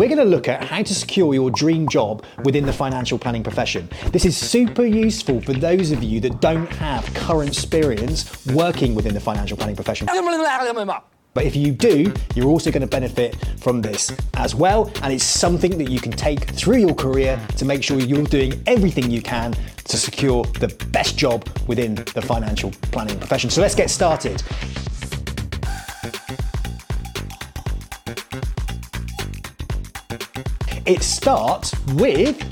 we're going to look at how to secure your dream job within the financial planning profession. This is super useful for those of you that don't have current experience working within the financial planning profession. But if you do, you're also going to benefit from this as well. And it's something that you can take through your career to make sure you're doing everything you can to secure the best job within the financial planning profession. So let's get started. It starts with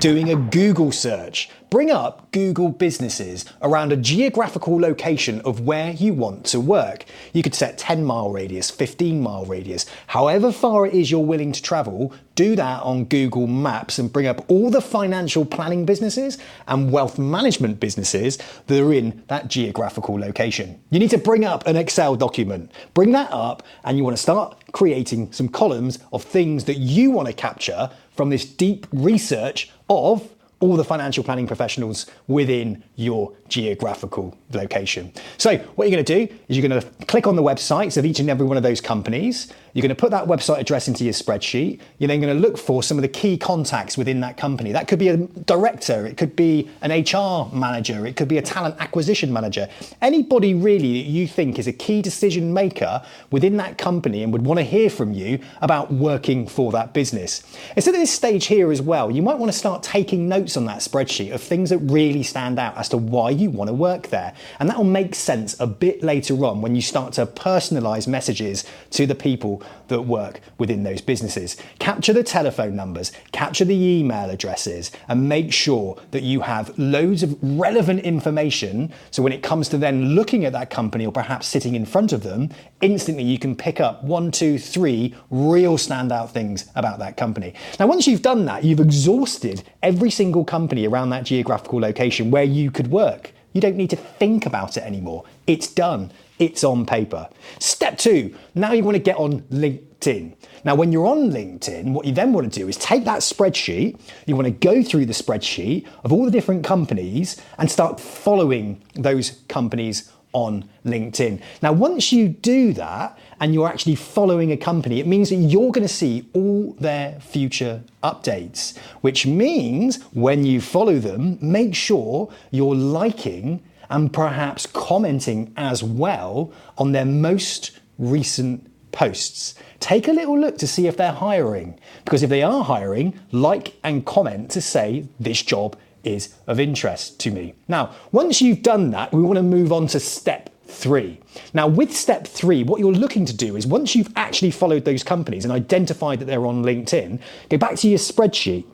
doing a Google search. Bring up Google businesses around a geographical location of where you want to work. You could set 10 mile radius, 15 mile radius, however far it is you're willing to travel, do that on Google Maps and bring up all the financial planning businesses and wealth management businesses that are in that geographical location. You need to bring up an Excel document. Bring that up and you want to start creating some columns of things that you want to capture from this deep research of all the financial planning professionals within your geographical location. So, what you're going to do is you're going to click on the websites of each and every one of those companies. You're going to put that website address into your spreadsheet. You're then going to look for some of the key contacts within that company. That could be a director, it could be an HR manager, it could be a talent acquisition manager. Anybody really that you think is a key decision maker within that company and would want to hear from you about working for that business. It's at this stage here as well, you might want to start taking notes on that spreadsheet of things that really stand out as to why you want to work there. And that will make sense a bit later on when you start to personalize messages to the people that work within those businesses. Capture the telephone numbers, capture the email addresses, and make sure that you have loads of relevant information. So when it comes to then looking at that company or perhaps sitting in front of them, instantly you can pick up one, two, three real standout things about that company. Now, once you've done that, you've exhausted every single company around that geographical location where you could work. You don't need to think about it anymore. It's done it's on paper. Step two, now you want to get on LinkedIn. Now, when you're on LinkedIn, what you then want to do is take that spreadsheet, you want to go through the spreadsheet of all the different companies and start following those companies on LinkedIn. Now, once you do that and you're actually following a company, it means that you're going to see all their future updates, which means when you follow them, make sure you're liking and perhaps commenting as well on their most recent posts. Take a little look to see if they're hiring, because if they are hiring, like and comment to say this job is of interest to me. Now, once you've done that, we want to move on to step three. Now, with step three, what you're looking to do is once you've actually followed those companies and identified that they're on LinkedIn, go back to your spreadsheet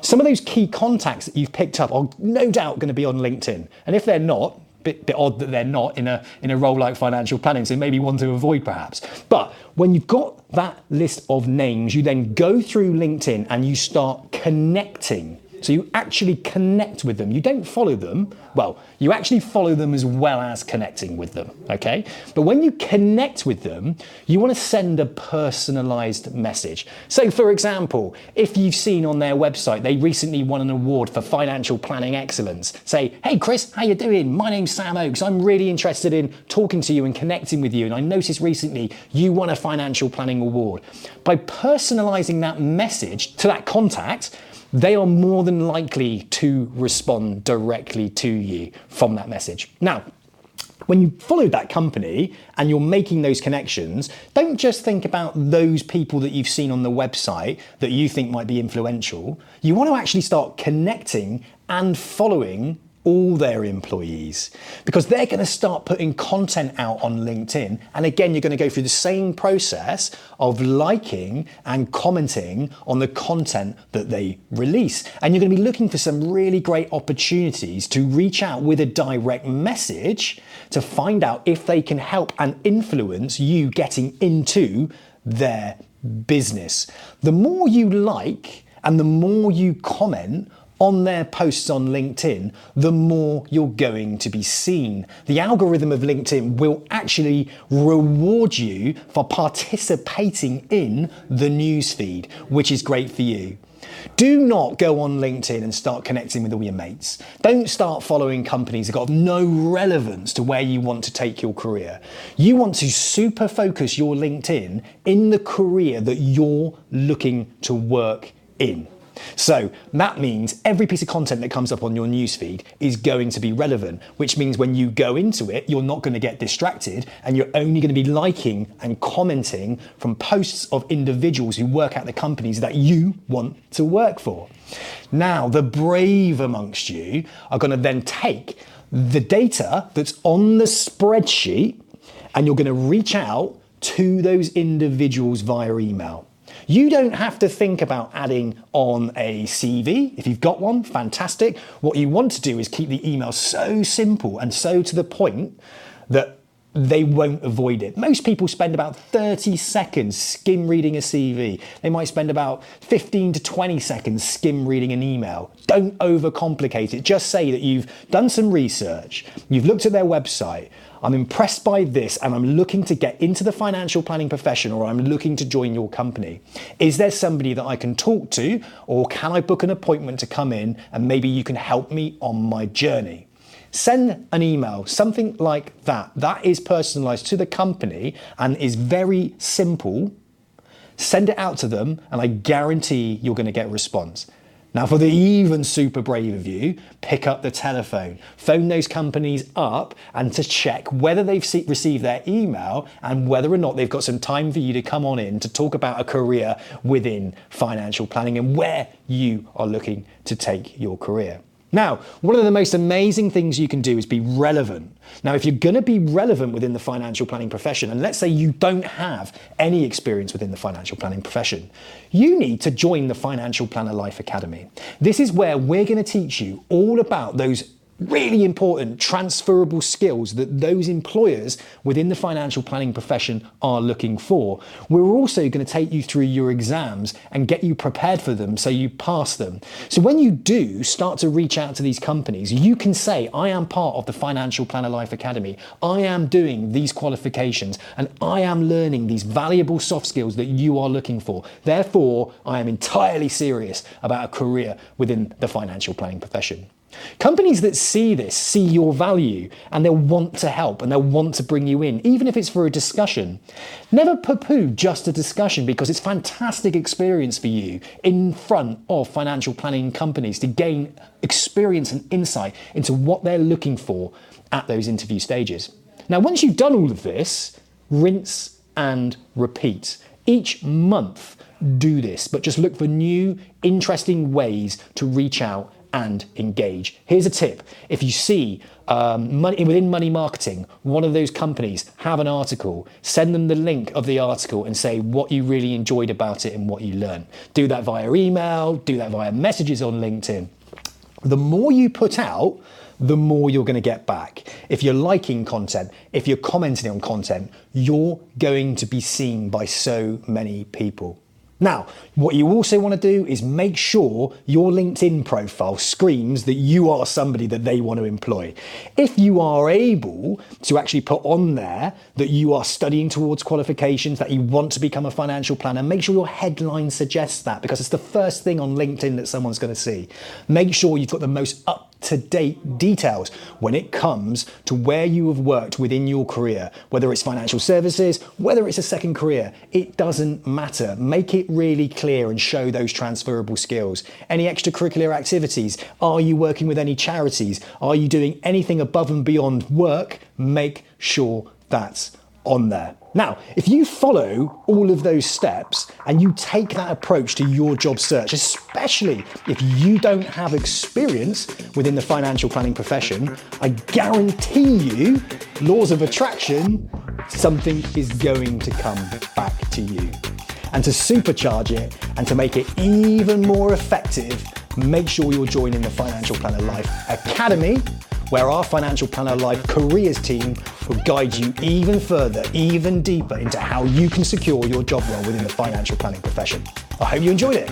some of those key contacts that you've picked up are no doubt going to be on LinkedIn. And if they're not, bit, bit odd that they're not in a in a role like financial planning, so maybe one to avoid perhaps. But when you've got that list of names, you then go through LinkedIn and you start connecting so you actually connect with them. You don't follow them. Well, you actually follow them as well as connecting with them, okay? But when you connect with them, you want to send a personalized message. So for example, if you've seen on their website they recently won an award for financial planning excellence, say, "Hey Chris, how you doing? My name's Sam Oakes. I'm really interested in talking to you and connecting with you and I noticed recently you won a financial planning award." By personalizing that message to that contact, they are more than likely to respond directly to you from that message. Now, when you follow that company and you're making those connections, don't just think about those people that you've seen on the website that you think might be influential. You want to actually start connecting and following all their employees because they're going to start putting content out on LinkedIn. And again, you're going to go through the same process of liking and commenting on the content that they release. And you're going to be looking for some really great opportunities to reach out with a direct message to find out if they can help and influence you getting into their business. The more you like and the more you comment on their posts on LinkedIn, the more you're going to be seen. The algorithm of LinkedIn will actually reward you for participating in the newsfeed, which is great for you. Do not go on LinkedIn and start connecting with all your mates. Don't start following companies that got no relevance to where you want to take your career. You want to super focus your LinkedIn in the career that you're looking to work in. So that means every piece of content that comes up on your newsfeed is going to be relevant, which means when you go into it, you're not going to get distracted and you're only going to be liking and commenting from posts of individuals who work at the companies that you want to work for. Now, the brave amongst you are going to then take the data that's on the spreadsheet and you're going to reach out to those individuals via email. You don't have to think about adding on a CV. If you've got one, fantastic. What you want to do is keep the email so simple and so to the point that they won't avoid it. Most people spend about 30 seconds skim reading a CV. They might spend about 15 to 20 seconds skim reading an email. Don't overcomplicate it. Just say that you've done some research, you've looked at their website, I'm impressed by this and I'm looking to get into the financial planning profession or I'm looking to join your company. Is there somebody that I can talk to or can I book an appointment to come in and maybe you can help me on my journey? Send an email, something like that. That is personalized to the company and is very simple. Send it out to them, and I guarantee you're going to get a response. Now, for the even super brave of you, pick up the telephone, phone those companies up and to check whether they've received their email and whether or not they've got some time for you to come on in to talk about a career within financial planning and where you are looking to take your career. Now, one of the most amazing things you can do is be relevant. Now, if you're going to be relevant within the financial planning profession, and let's say you don't have any experience within the financial planning profession, you need to join the Financial Planner Life Academy. This is where we're going to teach you all about those really important transferable skills that those employers within the financial planning profession are looking for. We're also going to take you through your exams and get you prepared for them so you pass them. So when you do start to reach out to these companies, you can say, I am part of the Financial Planner Life Academy. I am doing these qualifications and I am learning these valuable soft skills that you are looking for. Therefore, I am entirely serious about a career within the financial planning profession. Companies that see this see your value and they'll want to help and they'll want to bring you in, even if it's for a discussion. Never poo poo just a discussion because it's fantastic experience for you in front of financial planning companies to gain experience and insight into what they're looking for at those interview stages. Now, once you've done all of this, rinse and repeat. Each month, do this, but just look for new, interesting ways to reach out and engage. Here's a tip if you see um, money, within money marketing, one of those companies have an article, send them the link of the article and say what you really enjoyed about it and what you learned. Do that via email, do that via messages on LinkedIn. The more you put out, the more you're going to get back. If you're liking content, if you're commenting on content, you're going to be seen by so many people. Now, what you also want to do is make sure your LinkedIn profile screams that you are somebody that they want to employ. If you are able to actually put on there that you are studying towards qualifications, that you want to become a financial planner, make sure your headline suggests that because it's the first thing on LinkedIn that someone's going to see. Make sure you've got the most up to date details when it comes to where you have worked within your career, whether it's financial services, whether it's a second career, it doesn't matter. Make it really clear and show those transferable skills. Any extracurricular activities? Are you working with any charities? Are you doing anything above and beyond work? Make sure that's on there. Now, if you follow all of those steps and you take that approach to your job search, especially if you don't have experience within the financial planning profession, I guarantee you, laws of attraction, something is going to come back to you. And to supercharge it and to make it even more effective, make sure you're joining the Financial Planner Life Academy where our Financial Planner Life careers team will guide you even further, even deeper into how you can secure your job role within the financial planning profession. I hope you enjoyed it.